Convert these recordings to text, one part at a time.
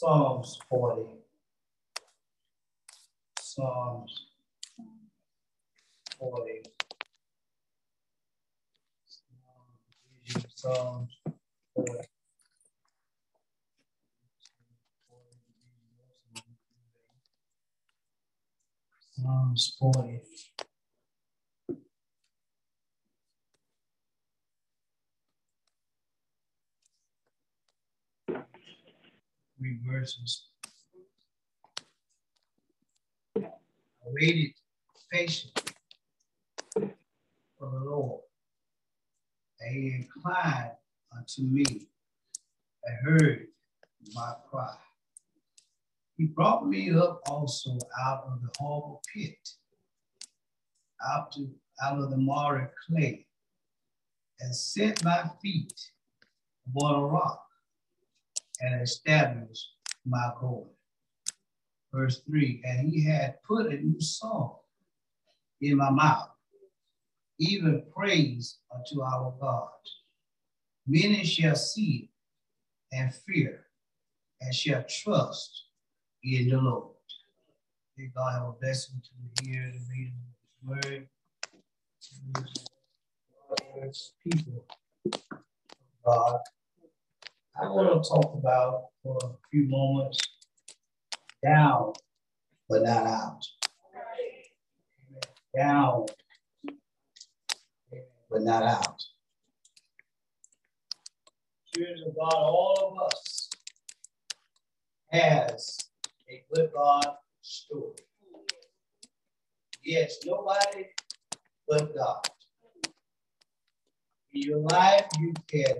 Psalms 40. Psalms 40. Psalms 40. Psalms 40. I waited patiently for the Lord, he inclined unto me. And heard my cry. He brought me up also out of the horrible pit, out, to, out of the miry clay, and set my feet upon a rock and established my going. Verse 3 And he had put a new song in my mouth, even praise unto our God. Many shall see it and fear, and shall trust in the Lord. May God have a blessing to hear the and read His word. People, God. I want to talk about for a few moments down, but not out. Down, but not out. Of God, all of us has a good God story. Yes, nobody but God. In your life, you can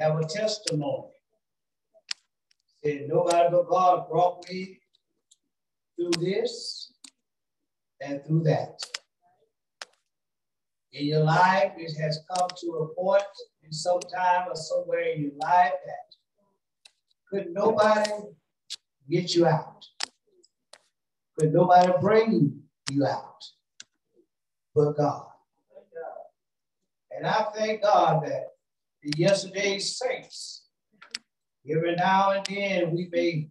have a testimony. Say, nobody but God brought me through this and through that. In your life, it has come to a point in some time or somewhere in your life that could nobody get you out. Could nobody bring you out but God. And I thank God that yesterday's saints, every now and then we may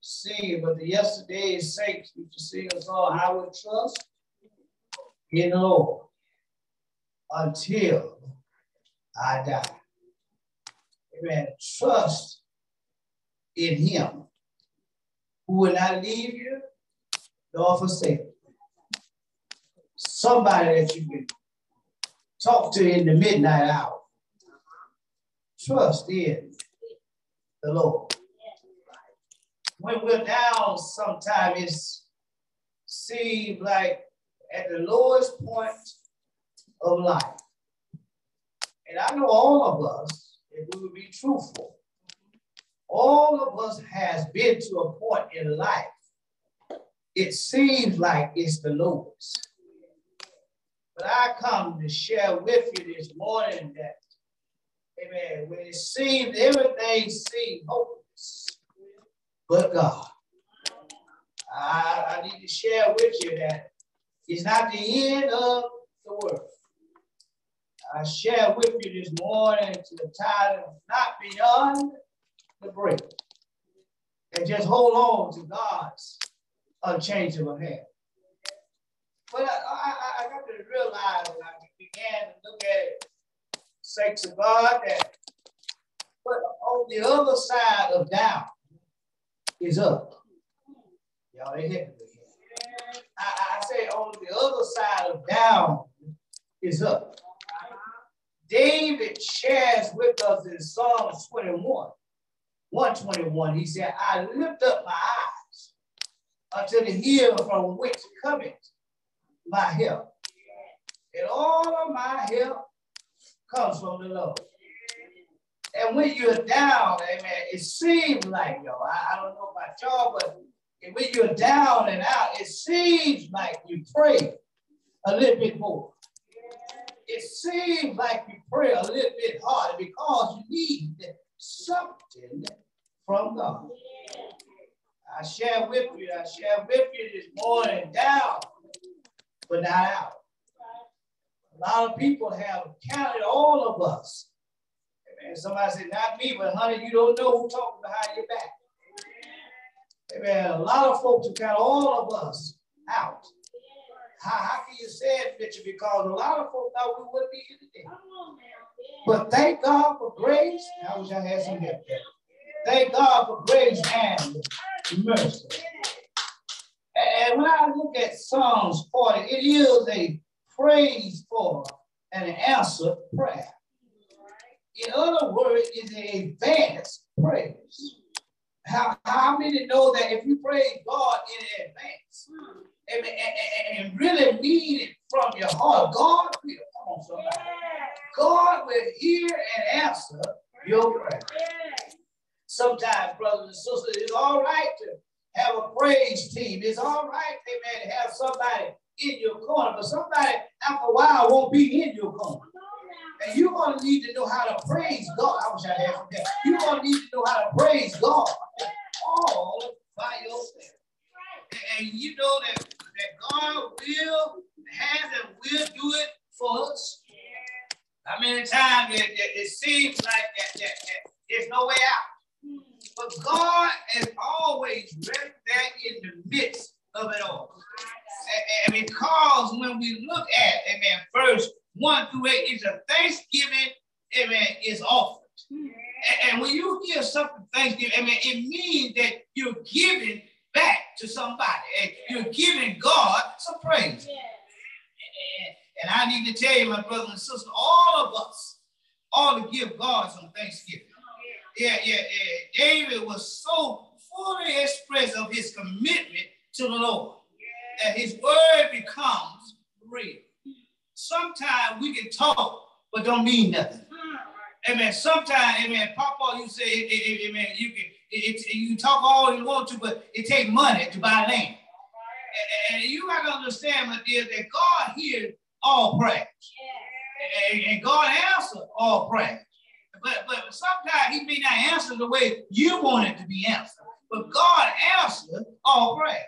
sing, but the yesterday's saints, we to sing a song, I will trust in the Lord until I die. Amen. Trust in him who will not leave you nor forsake you. Somebody that you can talk to in the midnight hour. Trust in the Lord. When we're down, sometimes it seems like at the lowest point of life. And I know all of us, if we would be truthful, all of us has been to a point in life. It seems like it's the lowest. But I come to share with you this morning that, amen, when it seems everything seems hopeless, but God. I, I need to share with you that it's not the end of the world. I share with you this morning to the title, Not Beyond the Break. And just hold on to God's unchangeable hand. But I, I, I got to realize when I began to look at it, sakes of God, that but on the other side of down is up. Y'all ain't hitting me. I, I say on the other side of down is up. David shares with us in Psalm 21, 121. He said, I lift up my eyes unto the hill from which cometh my help. And all of my help comes from the Lord. And when you're down, amen, it seems like, yo, I, I don't know about y'all, but when you're down and out, it seems like you pray a little bit more. It seems like you pray a little bit harder because you need something from God. I share with you, I share with you this morning down, but not out. A lot of people have counted all of us. Amen. Somebody said, not me, but honey, you don't know who's talking behind your back. Amen. A lot of folks have counted all of us out. How, how can you say it, Mitchell? Because a lot of folks thought we wouldn't be here today. But thank God for grace. I wish I had some help there. Thank God for grace and mercy. And when I look at Psalms 40, it is a praise for an answered prayer. In other words, it's an advanced praise. How, how many know that if you praise God in advance and, and, and really mean it from your heart, God will, come on somebody, God will hear and answer your prayer. Sometimes, brothers and sisters, it's all right to have a praise team. It's all right, amen, to have somebody in your corner, but somebody after a while won't be in your corner. And you're going to need to know how to praise God. I wish I had some that. You're going to need to know how to praise God all by yourself. And you know that, that God will, has and will do it for us. How many times it, it, it seems like that, that, that there's no way out. But God is always right there in the midst of it all. And because when we look at, amen, verse 1 through 8, it's a thanksgiving, amen, is offered. And when you give something thanksgiving, amen, it means that you're giving back to somebody. And you're giving God some praise. And I need to tell you, my brothers and sisters, all of us ought to give God some thanksgiving. Yeah, yeah, yeah. David was so fully expressed of commitment to the Lord that his word becomes real. Sometimes we can talk, but don't mean nothing. Amen. Sometimes, amen, Papa, you say, amen, you can it, you talk all you want to, but it takes money to buy land. And, and you got to understand, my dear, that God hears all prayers. And, and God answers all prayers. But, but sometimes he may not answer the way you want it to be answered. But God answers all prayers.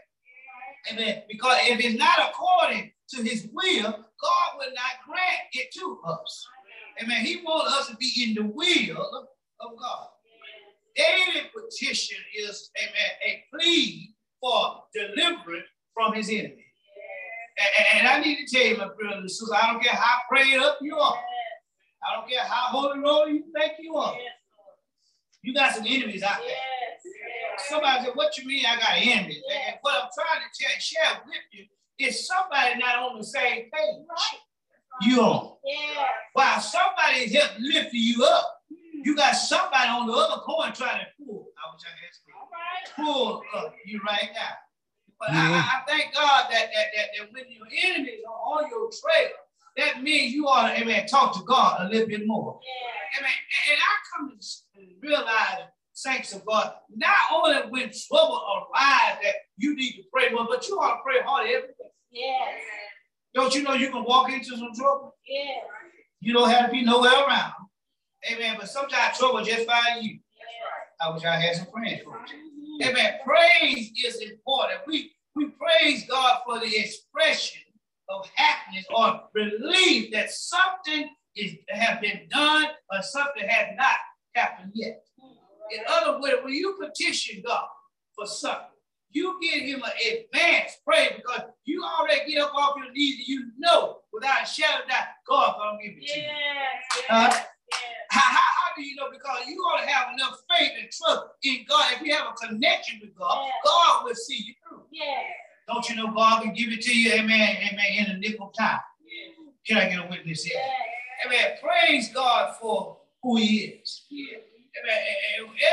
Amen. Because if it's not according to his will, God will not grant it to us. Amen. He wants us to be in the will of God. David's petition is, amen, a plea for deliverance from his enemy. And, I need to tell you, my brothers and I don't care how prayed up you are. I don't care how holy roll you think you are. You got some enemies out there. Somebody said, what you mean I got enemies? And what I'm trying to tell, share with you is somebody not on the same page you on. While somebody is helping lift you up, hmm. you got somebody on the other corner trying to pull. I wish I had Pull up you right now. But I, I, thank God that, that, that, that when your enemies are on your trail, that means you ought to, amen, talk to God a little bit more. Yeah. Amen. And I come to realize, saints of God, not only when trouble arrives that you need to pray more, but you ought to pray hard every day. Yes. Don't you know you can walk into some trouble? Yeah. You don't have to be nowhere around. Amen. But sometimes trouble just find you. I wish I had some friends for you. Amen. Praise is important. We we praise God for the expression of happiness or relief that something is have been done or something has not happened yet. In other words, when you petition God for something, you give him an advance prayer because you already get up off your knees and you know without a shadow of doubt, God gonna give it to you. Yes. How, how, how, do you know? Because you ought to have enough faith and trust in God. If you have a connection with God. God will see you through. Yes. Don't you know God can give it to you? Amen. Amen. In a nickel time. Can I get a witness here? Amen. Praise God for who He is. Amen.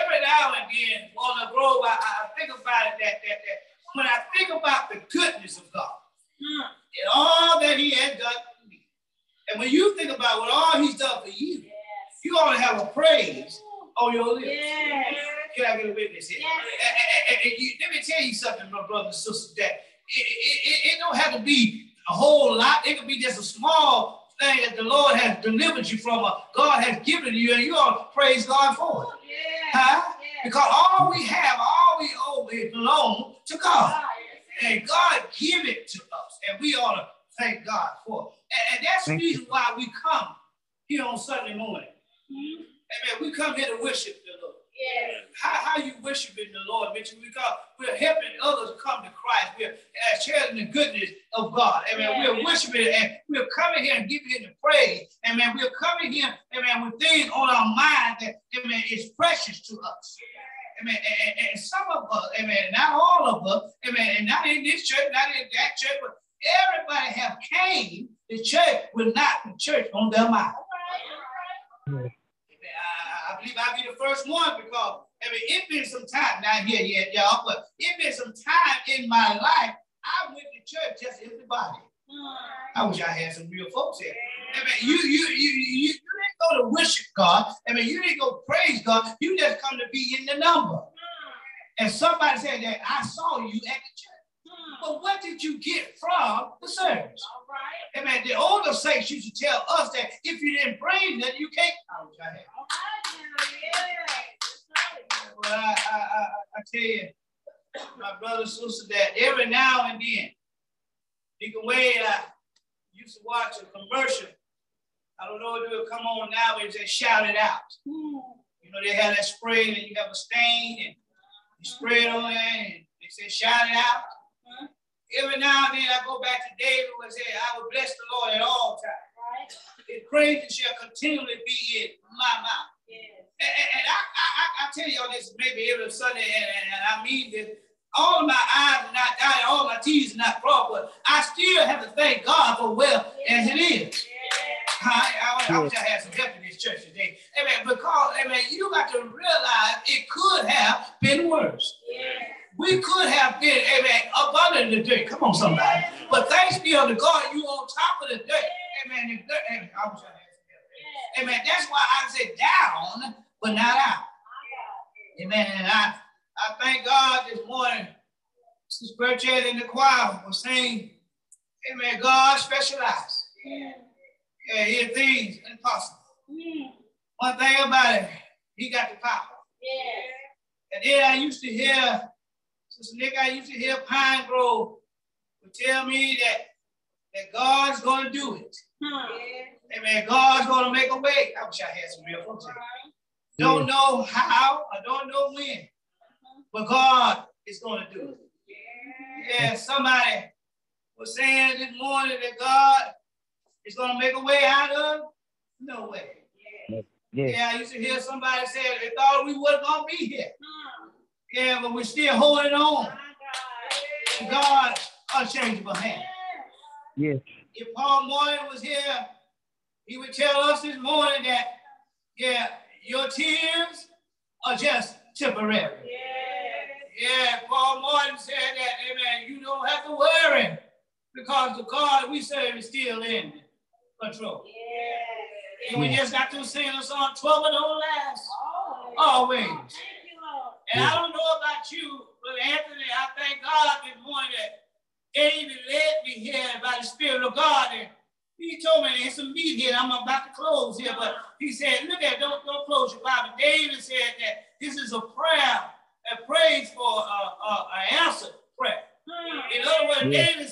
Every now and then on the road, I, I think about it that, that, that when I think about the goodness of God mm. and all that He had done for me, and when you think about what all He's done for you, yes. you ought to have a praise on your lips. Yes. Can I get a witness here? Yes. And, and, and, you, let me tell you something, my brothers and sisters, that it, it, it, don't have to be a whole lot. It could be just a small thing that the Lord has delivered you from, or God has given you, and you ought to praise God for it. Yeah. Huh? Yeah. Because all we have, all we owe, it belongs to God. And God give it to us, and we ought to thank God for it. And, and that's the reason why we come here on Sunday morning. Mm-hmm. Amen. We come here to worship the Lord. Yeah. How, how you worshiping the Lord, Mitchell? Because we're helping others come to Christ. We're uh, sharing the goodness of God. Amen. Yeah. We're worshiping and we're coming here and giving Him the praise. Amen. We're coming here, amen, with things on our mind that, amen, is precious to us. Amen. And, and, and some of us, amen, not all of us, amen, and not in this church, not in that church, but everybody have came to church with not the church on their mind. Right. I, I believe I'll be the first one because I mean it's been some time not here yet, y'all, but it's been some time in my life. I went to church just as the body. I wish I had some real folks here. I mean, you, you, you, you, you didn't go to worship God. I mean, you didn't go praise God. You just come to be in the number. And somebody said that I saw you at the church. But what did you get from the service? All right. Amen. The older saints used to tell us that if you didn't bring that, you can't. I wish right. Well, I, I, I, I tell you, my brother and sister, that every now and then, Deacon Wade, I used to watch a commercial. I don't know if it will come on now, but they shout it out. You know, they have that spray and you have a stain and you spray it on there and they say shout it out. Every now and then I go back to David and say, I will bless the Lord at all times. Right. His praise shall continually be in my mouth. Yes. And, and I, I, I, tell y'all this maybe every Sunday, and, and I mean this. All of my eyes are not dying, all my teeth are not crossed, but I still have to thank God for well yes. as it is. I, I, I, wish I had some help in this church today. Amen. Because, amen, you got to realize it could have been worse. Yeah. We could have been, amen, up under the dirt. Come on, somebody. But thanks be unto God, you on top of the dirt. Amen. The amen. I wish I had Amen. That's why I said down, but not out. Amen. And I, I thank God this morning. Sister Bertrand in the choir was saying, Amen. God specializes. Yeah, he things impossible. One thing about it, he got the power. Yeah. And then I used to hear Sister Nick, I used to hear Pine Grove would tell me that, that God's going to do it. Hmm. Amen. God's going to make a way. I wish I had some real folks. Don't know how, I don't know when, but God is going to do it. Yeah, somebody was saying this morning that God is going to make a way out of no way. Yeah. yeah, I used to hear somebody say they thought we wasn't going to be here. Hmm. Yeah, but we're still holding on to God's unchangeable hand. Yes. If Paul Morton was here, he would tell us this morning that, yeah, your tears are just temporary. Yeah, yeah Paul Morton said that, amen, you don't have to worry because the God we serve is still in control. Yeah. And we just got to sing a song, trouble don't last always. And I don't know about you, but Anthony, I thank God this morning that David led me here by the Spirit of God. And he told me there's some meat here. I'm about to close here, but he said, look at, don't, don't close your Bible. David said that this is a prayer, a praise for uh, uh, an answer prayer. In other words, yeah. David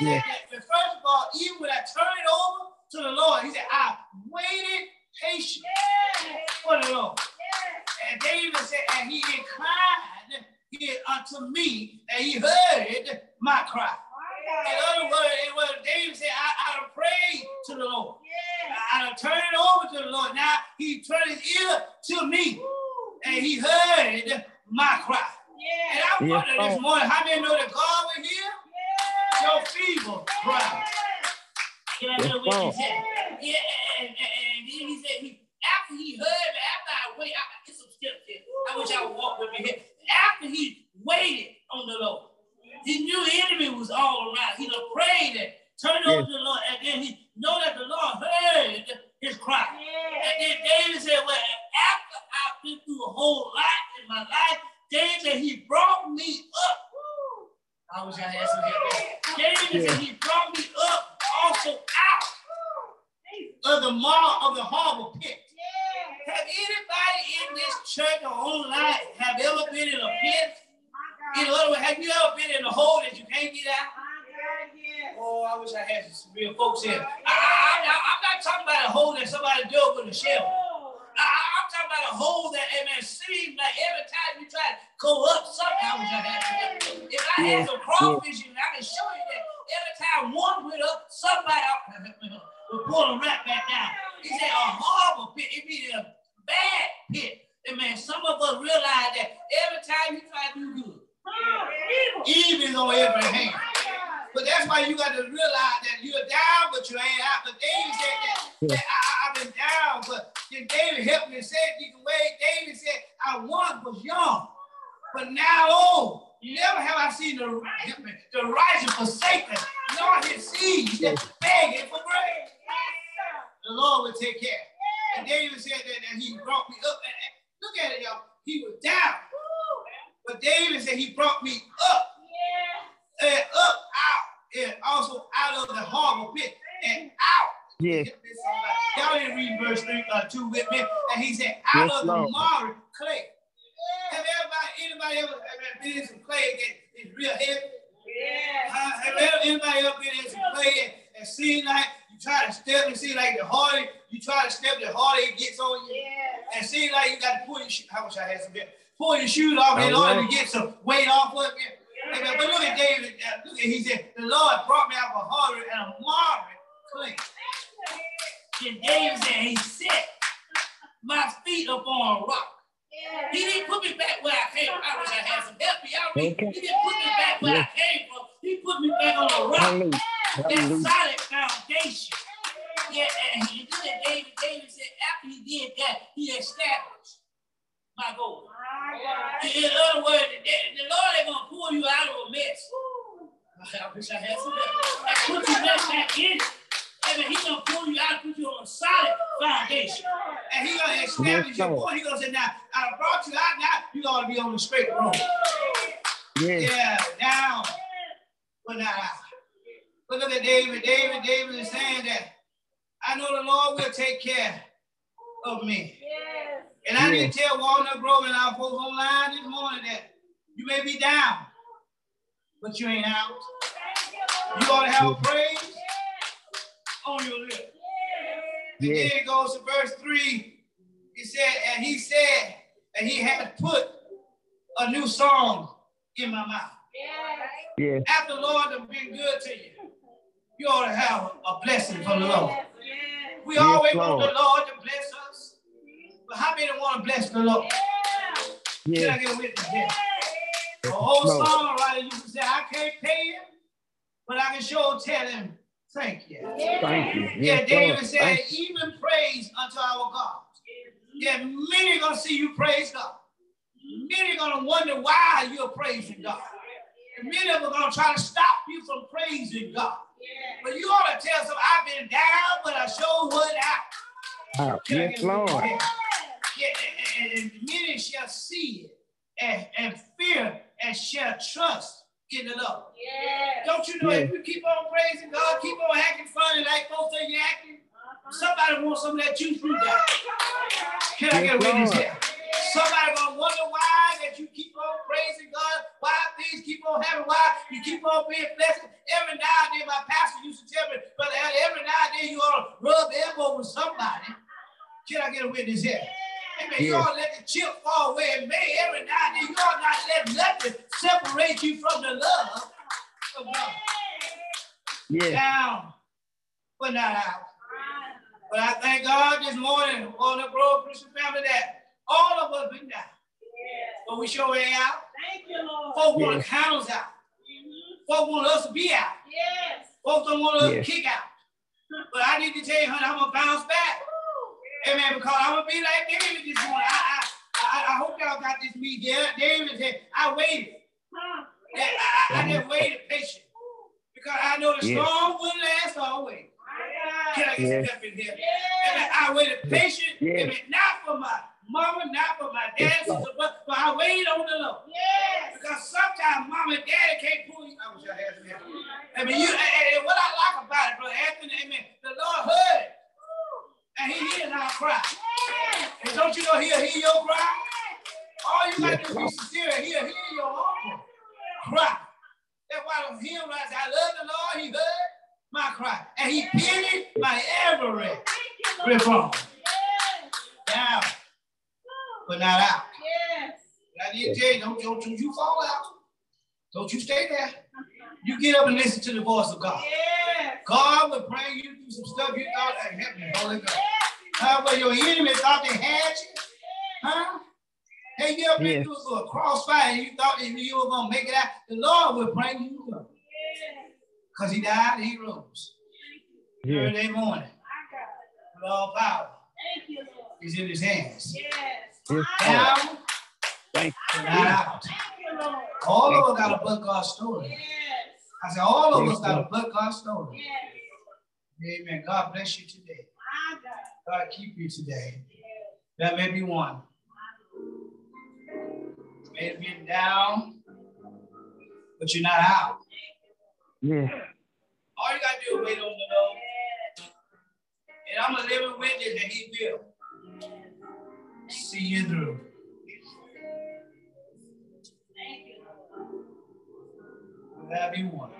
Yeah. that, first of all, even when I turned it over to the Lord, he said, I waited patiently yeah. for the Lord. Yeah. And David said, and he inclined it unto uh, me, and he heard my cry. In other words, it was David said, I, I prayed to the Lord. I, I turned it over to the Lord. Now he turned his ear to me, Ooh. and he heard my cry. And I wonder yeah. this morning, how many know that God man, some of us realize that every time you try to do good, Evil is on every hand. But that's why you got to realize that you're down, but you ain't out. But David said that, that I, have been down, but then David helped me and said, you can wait. David said, I once was young, but now oh, old. Never have I seen the, the righteous forsaken, nor his seed begging for bread. The Lord will take care. And David said that, that he brought me up. And look at it, y'all. He was down. But David said he brought me up. Yeah. And up out. And also out of the harbor pit and out. Yeah. Y'all didn't read verse three, uh, 2 with me. And he said, out yes, of Lord. the miry clay. Yeah. Have everybody, anybody ever, ever been in some clay that is real heavy? Yeah. Uh, have anybody ever been in some clay and, and seen like you try to step and see like the harder you try to step, the harder it gets on you? Yeah. And see like you got to pull your shoe. How much I had some bit pull your shoes off in order to get some weight off of it. Amen. But look at David. Look at he said, the Lord brought me out of a hard and a moderate place. Then David said, he set my feet upon a rock. He didn't put me back where I came. I wish I had some help. Y'all? He didn't put me back where. I came from. He put me back on a rock. That solid foundation. Yeah, and he did it. David, David said after he did that, he established my goal. In other words, the, the Lord ain't gonna pull you out of a mess. I wish I had some that. put you right back in it. And he's gonna pull you out, put you on a solid foundation. And he's gonna establish your point. He's gonna say, now I brought you out, now you gotta be on the straight road. Yeah, yeah down, but not out. But look at David. David, David is saying that I know the Lord will take care of me. Yes. And I yeah. need to tell Walnut Grove and our folks online this morning that you may be down, but you ain't out. You ought to have praise on your lips. And then it goes to verse 3. He said, and he said, and he had put a new song in my mouth. Yeah. After the Lord has been good to you, you ought to have a blessing from the Lord. We always want the Lord to bless us. But how many want to bless the Lord? Yeah. Can I get a witness here? A whole songwriter used to say, I can't pay him, but I can sure tell him, thank you. Thank you. Yeah, David said, even praise unto our God. Yeah, many are going to see you praise God. Many are going to wonder why you're praising God. Many of them are going to try to stop you from praising God. But you ought to tell them, I've been down, but I sure would out. Oh, ah, yes, Lord. Yeah, and, and, and many shall see it and, and fear and shall trust in the Lord. Yeah. Don't you know yeah. if you keep on praising God, keep on acting funny like folks think you acting, uh-huh. somebody wants some of that juice fruit down. Can I get a witness here? Somebody gonna wonder why that you keep on praising God, why things keep on happening, why you keep on being blessed. Every now and then, my pastor used to tell me, brother, every now and then you ought to rub elbow with somebody. Can I get a witness here? Amen. Y'all let the chip fall where it may every now and then. Y'all not let nothing separate you from the love of God. Yeah. Down, but not out. But I thank God this morning on the Grove Christian family that all of us been down. Yeah. But we show way out. Thank you, Lord. Folks want Yes. to count us out. Mhm. Folks want us to be out. Yes. Folks don't want us Yes. to kick out. But I need to tell you, honey, I'm gonna bounce back. Amen. Because I'm gonna be like David this morning. I, I, I, I hope y'all got this meat. Yeah, David said, I waited. Huh. Yeah, I, I, I just waited patient. Because I know the Yes. storm wouldn't last always. My Can I get Yes. some pep in here? Yes. Amen. I waited patient. Yes. Amen. Not for my mama, not for my dad, Yes, sister, but, but I waited on the Lord. Yes. Because sometimes mama and daddy can't pull you. I wish I had some help. I mean, you, and, and what I like about it, brother Anthony, amen, the Lord heard it. And he hears our cry. Yes. And don't you know he'll hear your cry? All you got to do is be Lord. sincere. He'll hear your humble cry. That's why the hymn writes, I love the Lord, he heard my cry. And he pitied my every Thank you, reform. Yes. Down, but not out. Yes. But I need to tell you, don't, don't, don't you fall out. Don't you stay there. You get up and listen to the voice of God. Yes. God will bring you through some stuff you thought, hey, happened. me, Holy Ghost. Yes. Huh? Where your enemy thought they had you. Huh? Hey, you ever been Yes. through a crossfire and you thought that you were going to make it out? The Lord will bring you through. Because he died and he rose. Yeah. Thursday morning, My God. with all power Thank you, Lord. is in his hands. Yes. Yes, Lord. Down, Thank but not out. Thank you, Lord. All of us got a but God story. Yes. I said, all of us got a Lord. but God story. Yes. Amen. God bless you today. God. God keep you today. Yes. That may be one. May have been down, but you're not out. Yeah. All you gotta do is wait on the Lord. And I'm a living witness that He will see you through. One.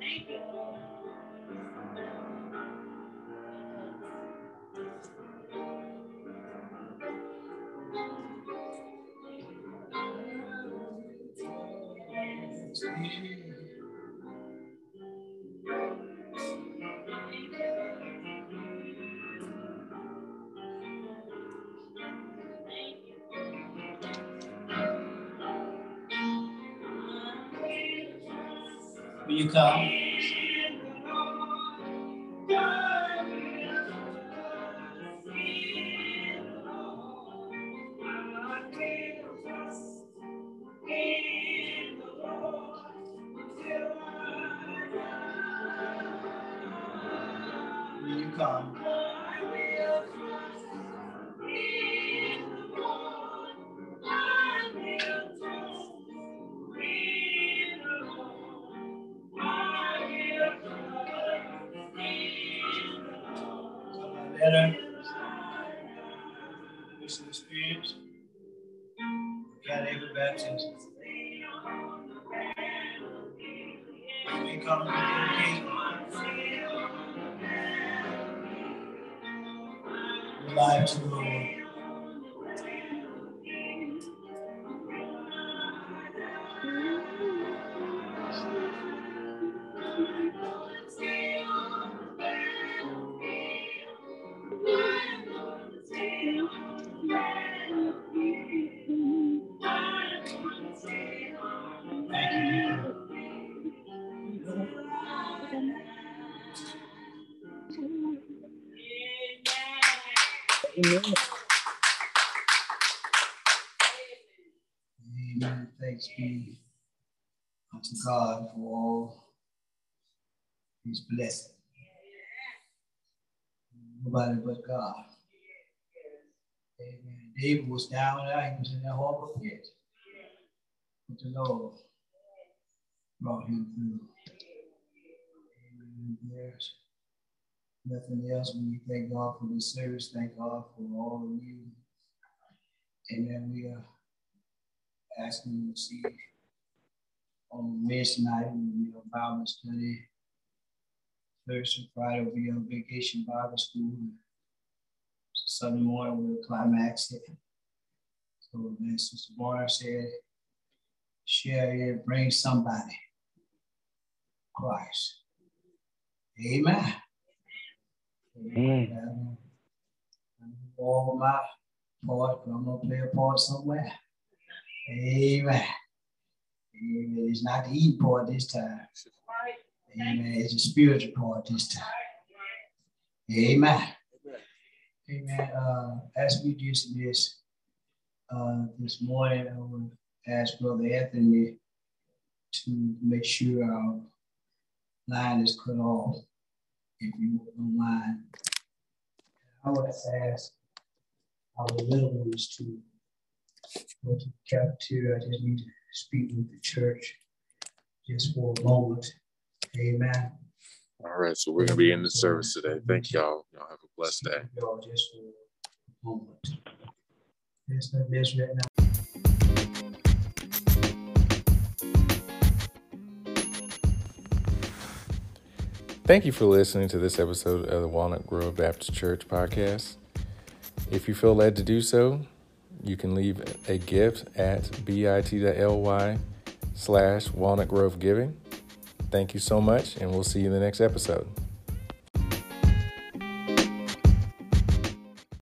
Thank you, come? Will you come? Better. Amen. Amen. Thanks be unto God for all his blessing. Nobody but God. David was down there, he was in that horrible pit. But the Lord brought him through. There's nothing else. We thank God for this service. Thank God for all of you. And then We are asking you to see on Wednesday night will be a Bible study. Thursday, Friday will be on vacation Bible school. Sunday morning we'll climax it. So then Sister Warner said, share it, bring somebody. Christ. Amen. Amen. I'm all my part, but I'm gonna play a part somewhere. Amen. Amen. It's not the eating part this time. Amen. It's a spiritual part this time. Amen. Amen. Uh, as we dismiss uh, this morning, I will ask Brother Anthony to make sure our line is cut off. If you don't mind, I would ask our little ones to go to the cafeteria. I just need to speak with the church just for a moment. Amen. All right, so we're gonna be in the service today. Thank y'all. Y'all have a blessed day. Thank you for listening to this episode of the Walnut Grove Baptist Church podcast. If you feel led to do so, you can leave a gift at bit.ly slash walnut grove giving. Thank you so much, and we'll see you in the next episode.